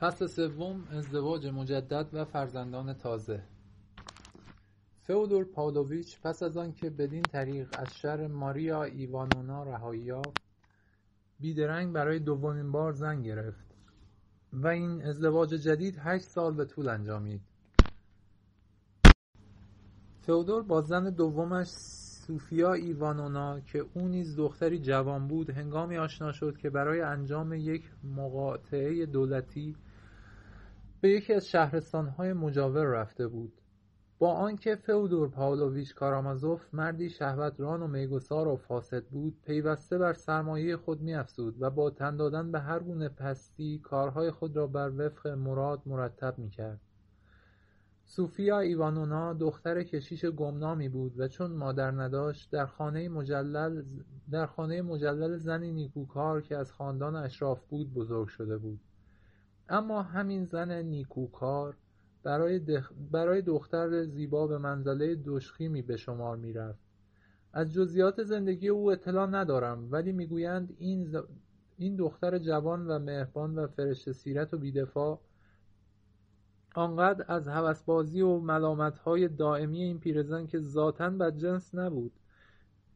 فصل سوم ازدواج مجدد و فرزندان تازه. فئودور پاولویچ پس از آنکه بدین طریق از شر ماریا ایوانونا رهایی یافت بیدرنگ برای دومین بار زن گرفت و این ازدواج جدید هشت سال به طول انجامید. فئودور با زن دومش سوفیا ایوانونا که او نیز دختری جوان بود هنگامی آشنا شد که برای انجام یک مقاطعه دولتی به یکی از شهرستانهای مجاور رفته بود. با آنکه فئودور پاولویچ کارامازوف مردی شهوتران و میگسار و فاسد بود پیوسته بر سرمایهی خود میافزود و با تن دادن به هرگونه پستی کارهای خود را بر وفق مراد مرتب می‌کرد. سوفیا ایوانونا دختر کشیش گمنامی بود و چون مادر نداشت در خانهی مجلل زنی نیکوکار که از خاندان اشراف بود بزرگ شده بود. اما همین زن نیکوکار برای دختر زیبا به منزلهی دژخیمی به شمار می‌رفت. از جزئیات زندگی او اطلاع ندارم ولی می‌گویند این دختر جوان و مهربان و فرشته سیرت و بیدفاع آنقدر از هوسبازی و ملامتهای دایمی این پیرزن که ذاتا بدجنس نبود.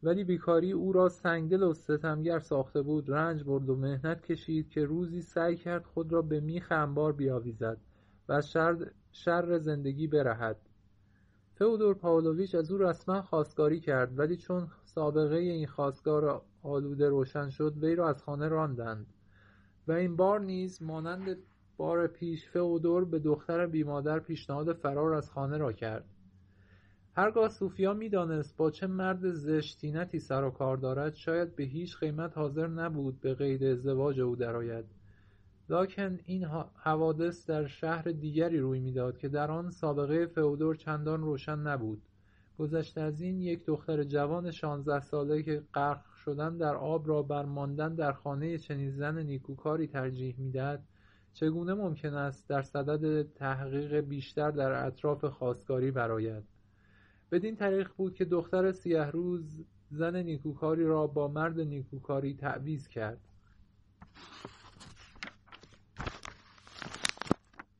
ولی بیکاری او را سنگدل و ستمگر ساخته بود. رنج برد و محنت کشید که روزی سعی کرد خود را به میخ انبار بیاویزد و از شر زندگی برهد. فئودور پاولویچ از او رسما خواستگاری کرد ولی چون سابقه این خواستگار آلوده روشن شد وی را از خانه راندند. و این بار نیز مانند بار پیش فئودور به دختر بیمادر پیشنهاد فرار از خانه را کرد. هرگاه سوفیا می‌دانست با چه مرد زشت طینتی سر و کار دارد شاید به هیچ قیمت حاضر نبود به قید ازدواج او درآید. لکن این حوادث در شهر دیگری روی می‌داد که در آن سابقه فئودور چندان روشن نبود. گذشته از این یک دختر جوان شانزده ساله که غرق شدن در آب را بر ماندن در خانه چنین زن نیکوکاری ترجیح می‌دهد چگونه ممکن است در صدد تحقیق بیشتر در اطراف خواستگاری برآید؟ بدین طریق بود که دختر سیهروز زن نیکوکاری را با مرد نیکوکاری تعویض کرد.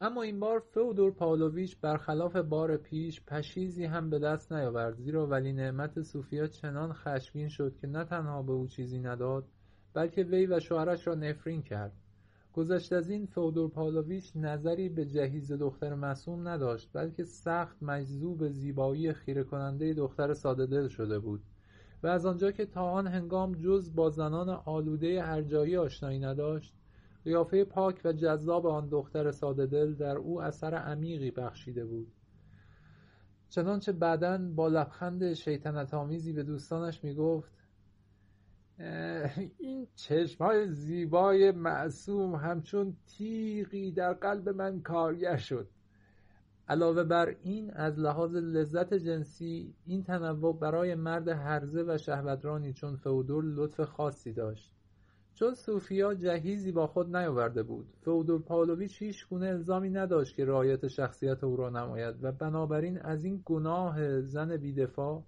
اما این بار فئودور پاولویچ برخلاف بار پیش پشیزی هم به دست نیاورد زیرا ولینعمت سوفیا چنان خشمگین شد که نه تنها به او چیزی نداد بلکه وی و شوهرش را نفرین کرد. گذشته از این فئودور پاولویچ نظری به جهیز دختر معصوم نداشت بلکه سخت مجذوب زیبایی خیره کنندهی دختر سادهدل شده بود. و از آنجا که تا آن هنگام جز با زنان آلوده هرجایی آشنایی نداشت قیافه پاک و جذاب آن دختر سادهدل در او اثر عمیقی بخشیده بود. چنانچه بعدا با لبخند شیطنت آمیزی به دوستانش می‌گفت این چشمهای زیبای معصوم همچون تیغی در قلب من کارگر شد. علاوه بر این از لحاظ لذت جنسی این تنوع برای مرد هرزه و شهوترانی چون فئودور لطف خاصی داشت. چون سوفیا جهیزی با خود نیاورده بود. فئودور پاولویچ هیچگونه الزامی نداشت که رعایت شخصیت او را نماید و بنابراین از این گناه زن بیدفاع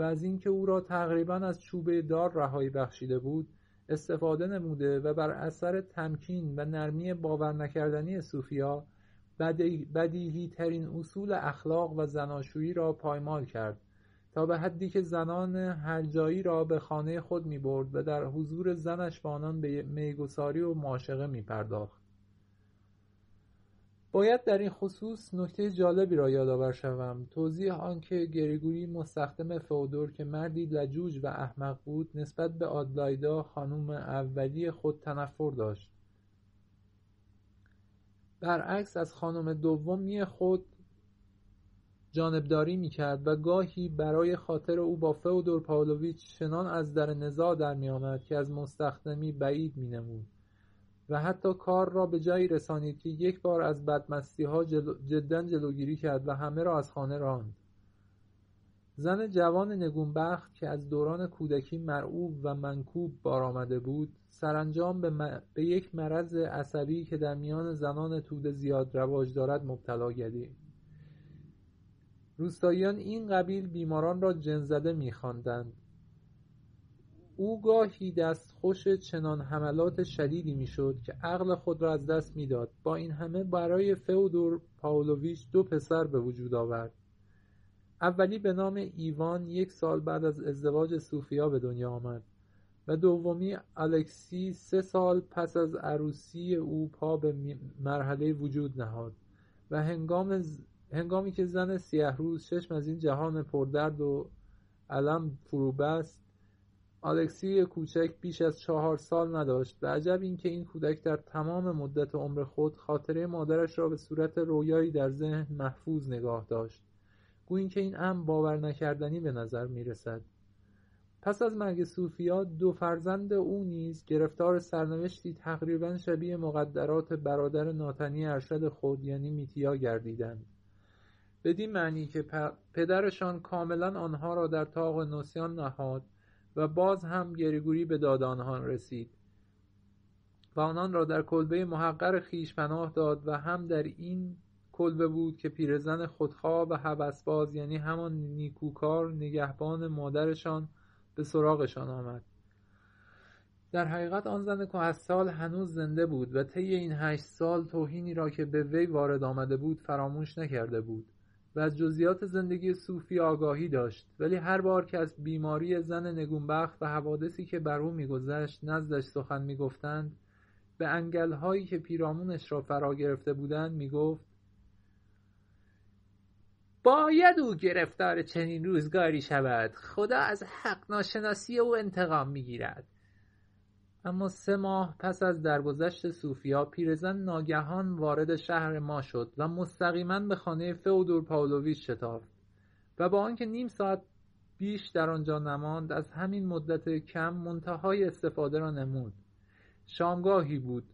و از اینکه او را تقریبا از چوبه دار رهایی بخشیده بود استفاده نموده و بر اثر تمکین و نرمی باور نکردنی سوفیا بدیهی ترین اصول اخلاق و زناشویی را پایمال کرد تا به حدی که زنان هرجایی را به خانه خود می برد و در حضور زنش با آنان به میگساری و معاشقه می پرداخت باید در این خصوص نکته جالبی را یادآور شوم. توضیح آنکه گریگوری مستخدم فئودور که مردی لجوج و احمق بود نسبت به آدلایدا خانم اولی خود تنفر داشت. برعکس از خانم دومی خود جانبداری می‌کرد و گاهی برای خاطر او با فئودور پاولویچ چنان از در نزاع در میآمد که از مستخدمی بعید مینمود. و حتی کار را به جایی رسانید که یک بار از بدمستیها جدا جلوگیری کرد و همه را از خانه راند. زن جوان نگونبخت که از دوران کودکی مرعوب و منکوب بار آمده بود سرانجام به یک مرض عصبی که در میان زنان توده زیاد رواج دارد مبتلا گردید. روستاییان این قبیل بیماران را جنزده میخواندند. او گاهی دستخوش چنان حملات شدیدی می‌شد که عقل خود را از دست می‌داد. با این همه برای فئودور پاولویچ دو پسر به وجود آورد. اولی به نام ایوان یک سال بعد از ازدواج سوفیا به دنیا آمد و دومی الکسی سه سال پس از عروسی او پا به مرحله وجود نهاد و هنگام هنگامی که زن سیهروز چشم از این جهان پردرد و علم فرو بست الکسی کوچک بیش از چهار سال نداشت و عجب اینکه این کودک در تمام مدت عمر خود خاطره مادرش را به صورت رویایی در ذهن محفوظ نگاه داشت. گویی که این امر باور نکردنی به نظر می‌رسد. پس از مرگ سوفیا دو فرزند او نیز گرفتار سرنوشتی تقریبا شبیه مقدرات برادر ناتنی ارشد خود یعنی میتیا گردیدند. بدین معنی که پدرشان کاملا آنها را در طاق نسیان نهاد و باز هم گریگوری به داد آنها رسید و آنان را در کلبه محقر خیش پناه داد و هم در این کلبه بود که پیرزن خودخواه و هوسباز یعنی همان نیکوکار نگهبان مادرشان به سراغشان آمد. در حقیقت آن زن کهسال هنوز زنده بود و طی این هشت سال توهینی را که به وی وارد آمده بود فراموش نکرده بود. و از جزئیات زندگی صوفی آگاهی داشت. ولی هر بار که از بیماری زن نگونبخت و حوادثی که بر او میگذشت نزدش سخن می‌گفتند به انگلهایی که پیرامونش را فرا گرفته بودند می‌گفت باید او گرفتار چنین روزگاری شود. خدا از حق ناشناسی او انتقام می‌گیرد. اما سه ماه پس از درگذشت سوفیا پیرزن ناگهان وارد شهر ما شد و مستقیما به خانه فئودور پاولویچ شتافت و با آنکه نیم ساعت بیش در آنجا نماند از همین مدت کم منتهای استفاده را نمود. شامگاهی بود.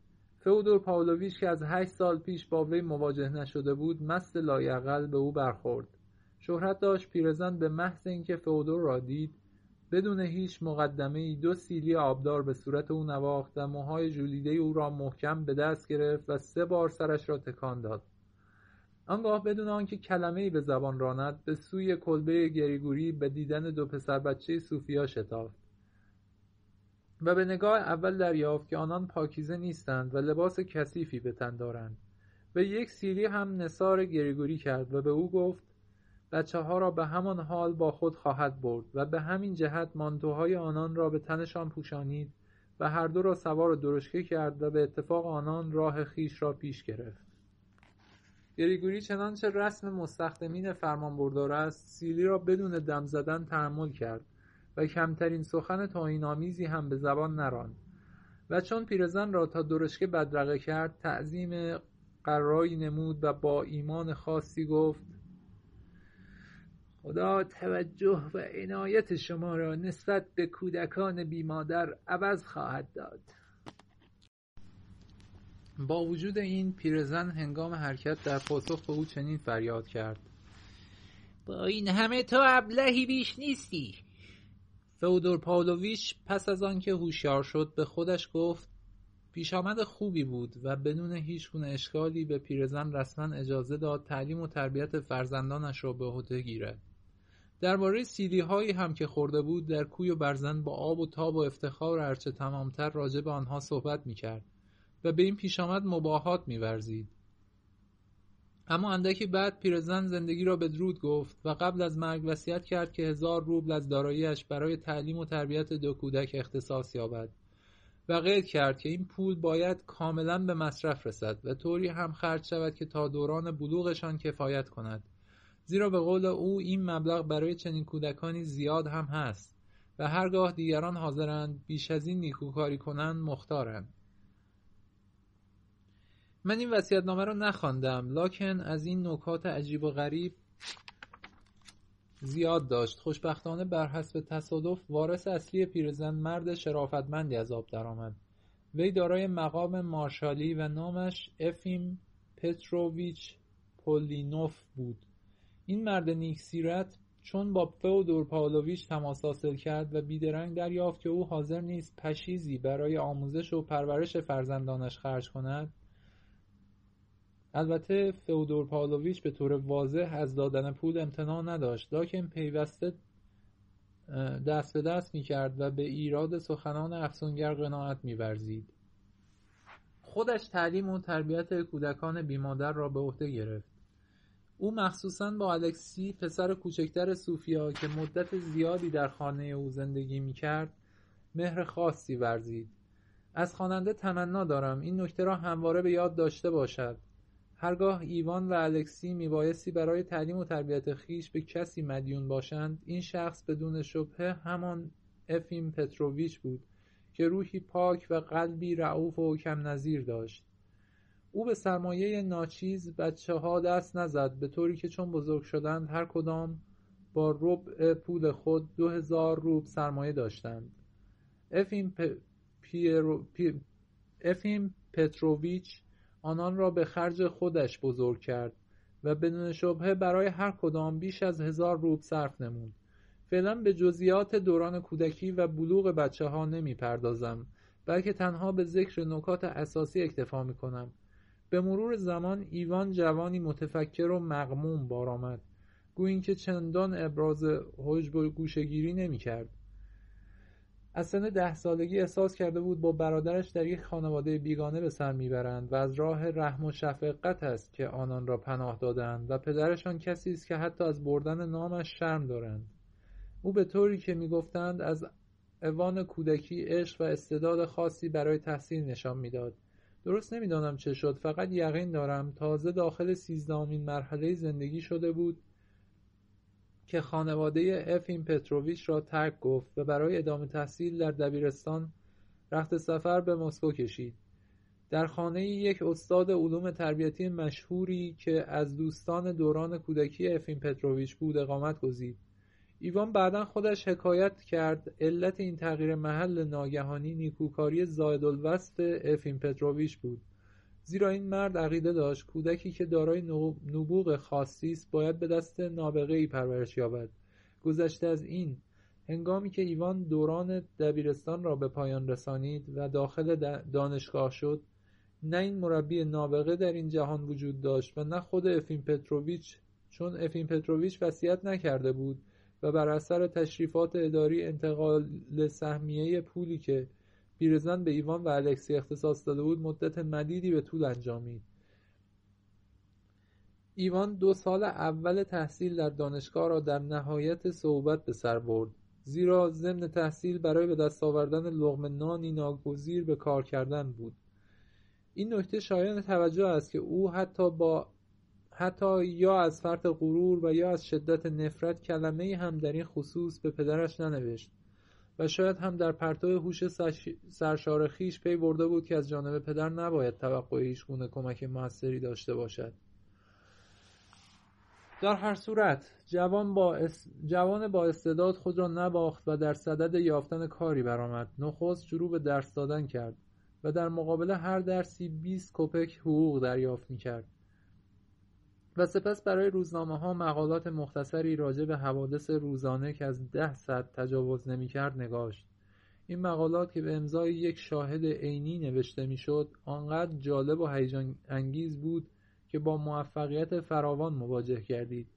فئودور پاولویچ که از هشت سال پیش با وی مواجه نشده بود مست لایقل به او برخورد. شهرت داشت پیرزن به محض اینکه فئودور را دید بدون هیچ ای دو سیلی آبدار به صورت او نواخت و موهای ژولیده او را محکم به دست گرفت و سه بار سرش را تکان داد. آنگاه بدون آنکه ای به زبان راند به سوی کلبه گریگوری به دیدن دو پسر بچه صوفیا شتافت و به نگاه اول دریافت که آنان پاکیزه نیستند و لباس کثیفی به تن دارند. و یک سیلی هم نثار گریگوری کرد و به او گفت ها را به همان حال با خود خواهد برد و به همین جهت مانتوهای آنان را به تنشان پوشانید و هر دو را سوار درشکه کرد و به اتفاق آنان راه خیش را پیش گرفت. گریگوری چنانچه رسم مستخدمین فرمانبردار است سیلی را بدون دم زدن تحمل کرد و کمترین سخن توهینآمیزی هم به زبان نراند و چون پیرزن را تا درشکه بدرقه کرد تعظیم قرایی نمود و با ایمان خاصی گفت خدا توجه و عنایت شما را نسبت به کودکان بیمادر عوض خواهد داد. با وجود این پیرزن هنگام حرکت در پاسخ به او چنین فریاد کرد. با این همه تو ابلهی بیش نیستی. فئودور پاولویچ پس از آنکه هوشیار شد به خودش گفت پیشامد خوبی بود و بدون هیچگونه اشکالی به پیرزن رسما اجازه داد تعلیم و تربیت فرزندانش را به عهده گیرد. درباره هایی هم که خورده بود در کوی و برزن با آب و تاب و افتخار هرچه تمامتر راجع به آنها صحبت می‌کرد و به این پیشامد مباهات میورزید. اما اندکی بعد پیرزن زندگی را به درود گفت و قبل از مرگ وصیت کرد که هزار روبل از داراییش برای تعلیم و تربیت دو کودک اختصاص یابد و قید کرد که این پول باید کاملا به مصرف رسد و طوری هم خرج شود که تا دوران بلوغشان کفایت کند. زیرا به قول او این مبلغ برای چنین کودکانی زیاد هم هست و هرگاه دیگران حاضرند بیش از این نیکوکاری کنند مختارند. من این نامه را نخواندم لکن از این نکات عجیب و غریب زیاد داشت. خوشبختانه بر حسب تصادف وارث اصلی پیرزن مرد شرافتمندی از آب درآمد. وی دارای مقام مارشالی و نامش افیم پتروویچ پولینوف بود. این مرد نیکسیرت چون با فئودور پاولویچ تماس حاصل کرد و بیدرنگ دریافت که او حاضر نیست پشیزی برای آموزش و پرورش فرزندانش خرج کند البته فئودور پاولویچ به طور واضح از دادن پول امتناع نداشت. لاکن پیوسته دست به دست می‌کرد و به ایراد سخنان افسونگر قناعت میورزید. خودش تعلیم و تربیت کودکان بیمادر را به عهده گرفت. او مخصوصا با الکسی پسر کوچکتر سوفیا که مدت زیادی در خانه او زندگی می‌کرد مهر خاصی ورزید. از خواننده تمنا دارم. این نکته را همواره به یاد داشته باشد. هرگاه ایوان و الکسی میبایستی برای تعلیم و تربیت خیش به کسی مدیون باشند این شخص بدون شبهه همان افیم پتروویچ بود که روحی پاک و قلبی رعوف و کم نظیر داشت. او به سرمایه ناچیز بچه ها دست نزد به طوری که چون بزرگ شدند هر کدام با ربع پول خود دو هزار روب سرمایه داشتند افیم. پیرو... پی... افیم پتروویچ آنان را به خرج خودش بزرگ کرد و بدون شبهه برای هر کدام بیش از هزار روب صرف نمود فعلا به جزئیات دوران کودکی و بلوغ بچه ها نمی پردازم بلکه تنها به ذکر نکات اساسی اکتفا می کنم به مرور زمان ایوان جوانی متفکر و مغموم بار آمد. گویی اینکه چندان ابراز حجب و گوشهگیری نمی کرد از سن ده سالگی احساس کرده بود با برادرش در یک خانواده بیگانه به سر می‌برند و از راه رحم و شفقت است که آنان را پناه دادند و پدرشان کسی است که حتی از بردن نامش شرم دارند. او به طوری که می‌گفتند از اوان کودکی عشق و استعداد خاصی برای تحصیل نشان می‌داد. درست نمی‌دانم چه شد. فقط یقین دارم تازه داخل سیزدهمین مرحله زندگی شده بود که خانواده افیم پتروویچ را ترک گفت و برای ادامه تحصیل در دبیرستان رخت سفر به مسکو کشید. در خانه یک استاد علوم تربیتی مشهوری که از دوستان دوران کودکی افیم پتروویچ بود اقامت گزید. ایوان بعدا خودش حکایت کرد علت این تغییر محل ناگهانی نیکوکاری زایدالوصف افیم پتروویچ بود. زیرا این مرد عقیده داشت کودکی که دارای نبوغ خاصی است باید به دست ای پرورش یابد. گذشته از این هنگامی که ایوان دوران دبیرستان را به پایان رسانید و داخل دانشگاه شد نه این مربی نابغه در این جهان وجود داشت و نه خود افیم پتروویچ چون افیم پتروویچ وصیت نکرده بود. و بر اثر تشریفات اداری انتقال سهمیه پولی که پیرزن به ایوان و الکسی اختصاص داده بود مدت مدیدی به طول انجامید. ایوان دو سال اول تحصیل در دانشگاه را در نهایت صعوبت به سر برد زیرا ضمن تحصیل برای به دست آوردن لغم نانی ناگزیر به کار کردن بود. این نکته شایان توجه است که او حتی با حتی یا از فرط غرور و یا از شدت نفرت کلمه هم در این خصوص به پدرش ننوشت و شاید هم در پرتو هوش سرشار خیش پی برده بود که از جانب پدر نباید توقع هیچگونه کمک موثری داشته باشد. در هر صورت جوان با, جوان با استعداد خود را نباخت و در صدد یافتن کاری برآمد. نخست شروع به درس دادن کرد و در مقابل هر درسی 20 کپک حقوق دریافت می‌کرد. و سپس برای ها مقالات مختصری راجع به حوادث روزانه که از ده صد تجاوز نمی‌کرد نگاشت. این مقالات که به امضای یک شاهد عینی نوشته می‌شد آنقدر جالب و هیجان انگیز بود که با موفقیت فراوان مواجه گردید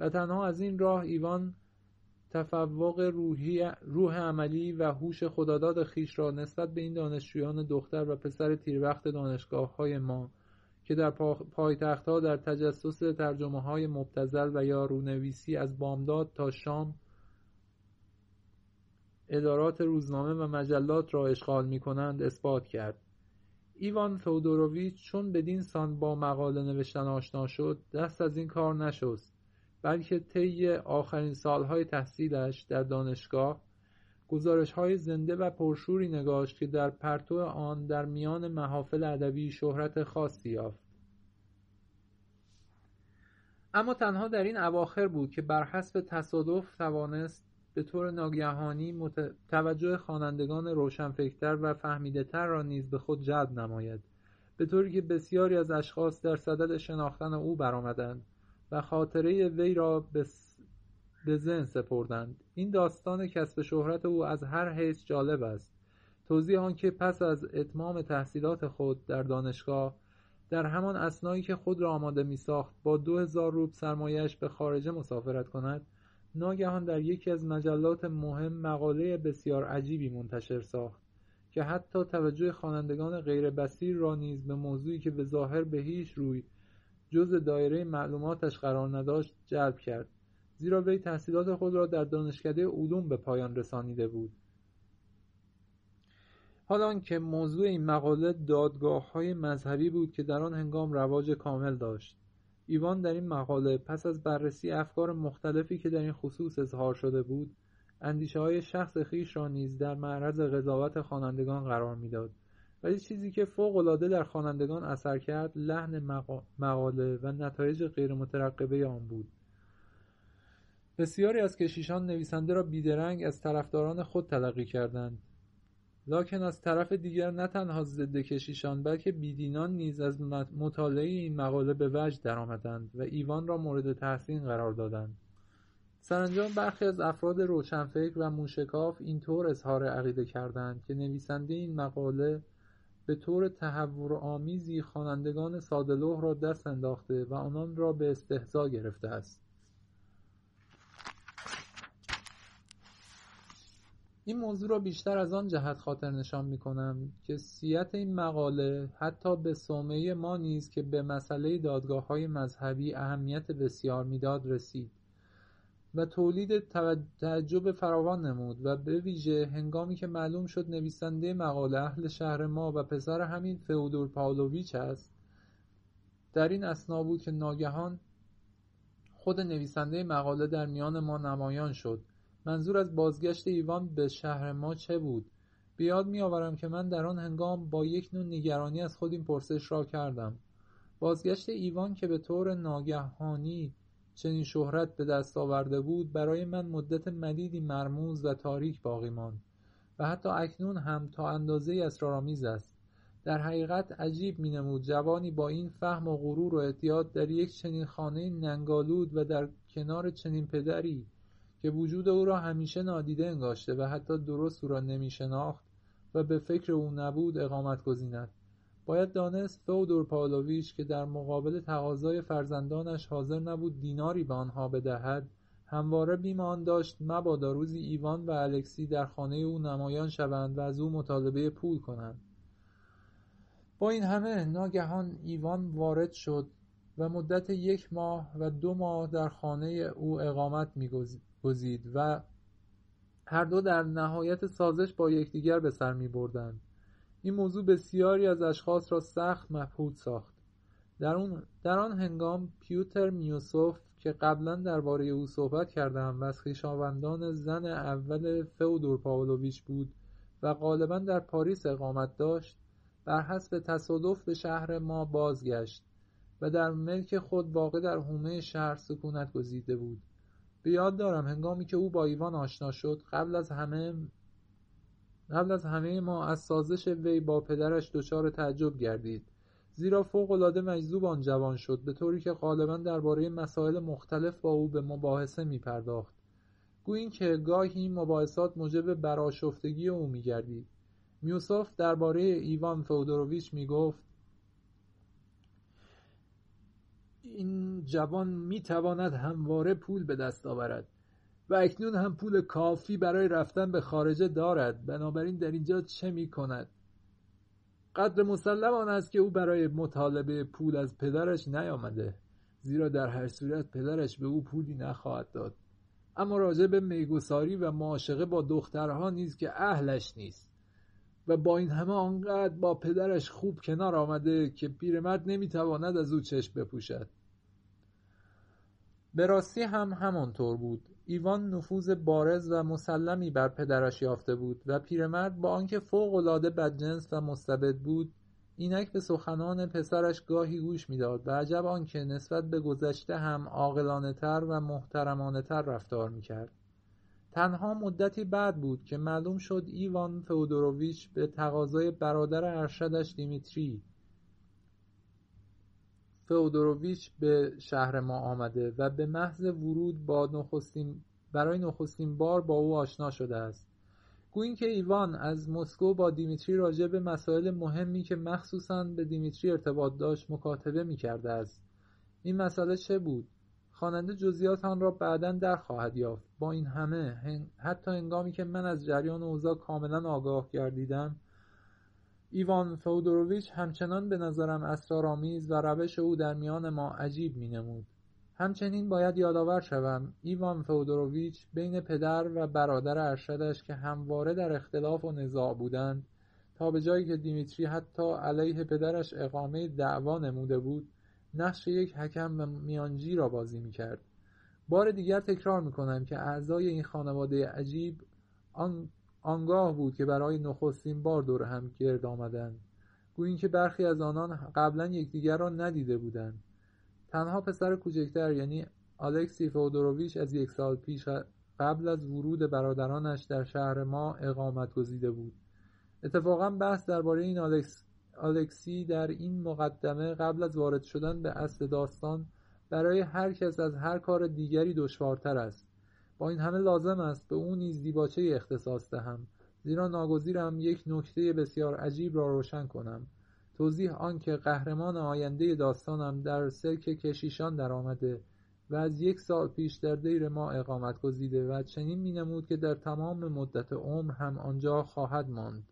و تنها از این راه ایوان تفوق روحی روح عملی و هوش خداداد خیش را نسبت به این دانشجویان دختر و پسر تیروقت دانشگاه های ما که در پایتختها در تجسس ترجمه های مبتزل و یا رونویسی از بامداد تا شام ادارات روزنامه و مجلات را اشغال می کنند اثبات کرد. ایوان فودوروویچ چون بدین سان با مقاله نوشتن آشنا شد دست از این کار نشست. بلکه طی آخرین سالهای تحصیلش در دانشگاه های زنده و پرشوری نگاشت که در پرتو آن در میان محافل ادبی شهرت خاصی یافت. اما تنها در این اواخر بود که بر حسب تصادف توانست به طور ناگهانی توجه خوانندگان روشنفکرتر و فهمیدهتر را نیز به خود جلب نماید به طوری که بسیاری از اشخاص در صدد شناختن او برآمدند و خاطره وی را به به ذهن سپردند. این داستان کسب شهرت او از هر حیث جالب است. توضیح آنکه پس از اتمام تحصیلات خود در دانشگاه در همان اسنایی که خود را آماده می ساخت با دو هزار روب به خارجه مسافرت کند ناگهان در یکی از مجلات مهم مقاله بسیار عجیبی منتشر ساخت که حتی توجه خوانندگان غیربصیر را نیز به موضوعی که به ظاهر به هیچ روی جز دایره معلوماتش قرار نداشت جلب کرد زیرا وی تحصیلات خود را در دانشکده علوم به پایان رسانیده بود. حال آنکه موضوع این مقاله دادگاههای مذهبی بود که در آن هنگام رواج کامل داشت. ایوان در این مقاله پس از بررسی افکار مختلفی که در این خصوص اظهار شده بود های شخص خیش را نیز در معرض قضاوت خوانندگان قرار می‌داد ولی چیزی که فوقالعاده در خوانندگان اثر کرد لحن مقاله و نتایج غیرمترقبه آن بود. بسیاری از کشیشان نویسنده را بیدرنگ از طرفداران خود تلقی کردند. لاکن از طرف دیگر نه تنها ضد کشیشان بلکه بیدینان نیز از مطالعه این مقاله به وجد درآمدند و ایوان را مورد تحسین قرار دادند. سرانجام برخی از افراد روشنفکر و موشکاف اینطور اظهار عقیده کردند که نویسنده این مقاله به طور تهورآمیزی خوانندگان سادهلوح را دست انداخته و آنان را به استهزا گرفته است. این موضوع را بیشتر از آن جهت خاطر نشان می کنم که سیت این مقاله حتی به صومعه ما نیز که به مسئله دادگاه های مذهبی اهمیت بسیار می‌داد رسید و تولید تعجب فراوان نمود و به ویژه هنگامی که معلوم شد نویسنده مقاله اهل شهر ما و پسر همین فئودور پاولویچ است در این اسنا بود که ناگهان خود نویسنده مقاله در میان ما نمایان شد. منظور از بازگشت ایوان به شهر ما چه بود؟ بیاد میآورم که من در آن هنگام با یک نوع نگرانی از خود این پرسش را کردم. بازگشت ایوان که به طور ناگهانی چنین شهرت به دست آورده بود برای من مدت مدیدی مرموز و تاریک باقی ماند و حتی اکنون هم تا اندازه اسرارآمیز است. در حقیقت عجیب مینمود جوانی با این فهم و غرور و احتیاط در یک چنین خانه ننگالود و در کنار چنین پدری که وجود او را همیشه نادیده انگاشته و حتی درست او را نمیشناخت و به فکر او نبود اقامت گزیند. باید دانست فودور پاولویچ که در مقابل تقاضای فرزندانش حاضر نبود دیناری به آنها بدهد همواره بیم آن داشت مبادا روزی ایوان و الکسی در خانه او نمایان شوند و از او مطالبه پول کنند. با این همه ناگهان ایوان وارد شد و مدت یک ماه و دو ماه در خانه او اقامت میگزید. و هر دو در نهایت سازش با یکدیگر به سر می بردند. این موضوع بسیاری از اشخاص را سخت مبهوت ساخت در آن هنگام پیوتر میوسوف که قبلا درباره او صحبت کردم و از خویشاوندان زن اول فئودور پاولویچ بود و غالبا در پاریس اقامت داشت بر حسب تصادف به شهر ما بازگشت و در ملک خود واقع در حومه شهر سکونت گزیده بود به یاد دارم هنگامی که او با ایوان آشنا شد قبل از همه قبل از همه ما از سازش وی با پدرش دچار تعجب گردید. زیرا فوقالعاده مجذوب آن جوان شد به طوری که غالبا درباره مسائل مختلف با او به مباحثه می پرداخت گویی که گاهی این مباحثات موجب براشفتگی او میگردید. میوسوف درباره ایوان فودوروویچ می‌گفت این جوان می‌تواند همواره پول به دست آورد و اکنون هم پول کافی برای رفتن به خارجه دارد. بنابراین در اینجا چه می کند قدر مسلم آن است که او برای مطالبه پول از پدرش نیامده زیرا در هر صورت پدرش به او پولی نخواهد داد. اما راجع به میگساری و معاشقه با دخترها نیز که اهلش نیست و با این همه آنقدر با پدرش خوب کنار آمده که پیرمرد نمی‌تواند از او چشم بپوشد. به راستی هم همانطور بود. ایوان نفوذ بارز و مسلمی بر پدرش یافته بود و پیرمرد با آنکه فوقالعاده بدجنس و مستبد بود اینک به سخنان پسرش گاهی گوش می‌داد و عجب آنکه نسبت به گذشته هم تر و محترمانهتر رفتار می‌کرد. تنها مدتی بعد بود که معلوم شد ایوان فئودوروویچ به تقاضای برادر ارشدش دیمیتری فئودوروویچ به شهر ما آمده و به محض ورود با نخستین برای نخستین بار با او آشنا شده است. گویی که ایوان از مسکو با دیمیتری راجع به مسائل مهمی که مخصوصا به دیمیتری ارتباط داشت مکاتبه می کرده است. این مسئله چه بود؟ خواننده جزئیات آن را بعدا در خواهد یافت. با این همه حتی هنگامی که من از جریان اوضاع کاملا آگاه گردیدم ایوان فئودورویچ همچنان به نظرم اسرارآمیز و روش او در میان ما عجیب مینمود. همچنین باید یادآور شوم ایوان فئودورویچ بین پدر و برادر ارشدش که همواره در اختلاف و نزاع بودند تا به جایی که دیمیتری حتی علیه پدرش اقامه دعوا نموده بود نقش یک حکم میانجی را بازی می‌کرد. بار دیگر تکرار می‌کنم که اعضای این خانواده عجیب آن آنگاه بود که برای نخستین بار دور هم گرد آمدند. گویی که برخی از آنان قبلا یکدیگر را ندیده بودند. تنها پسر کوچکتر یعنی آلکسی فودوروویچ از یک سال پیش قبل از ورود برادرانش در شهر ما اقامت گزیده بود. اتفاقا بحث درباره این آلکس آلکسی در این مقدمه قبل از وارد شدن به اصل داستان برای هر کس از هر کار دیگری دشوارتر است. این همه لازم است به او نیز دیباچه اختصاص دهم. زیرا ناگزیرم یک نکته بسیار عجیب را روشن کنم. توضیح آنکه قهرمان آینده داستانم در سلک کشیشان درآمده و از یک سال پیش در دیر ما اقامت گزیده و چنین مینمود که در تمام مدت عمر هم آنجا خواهد ماند.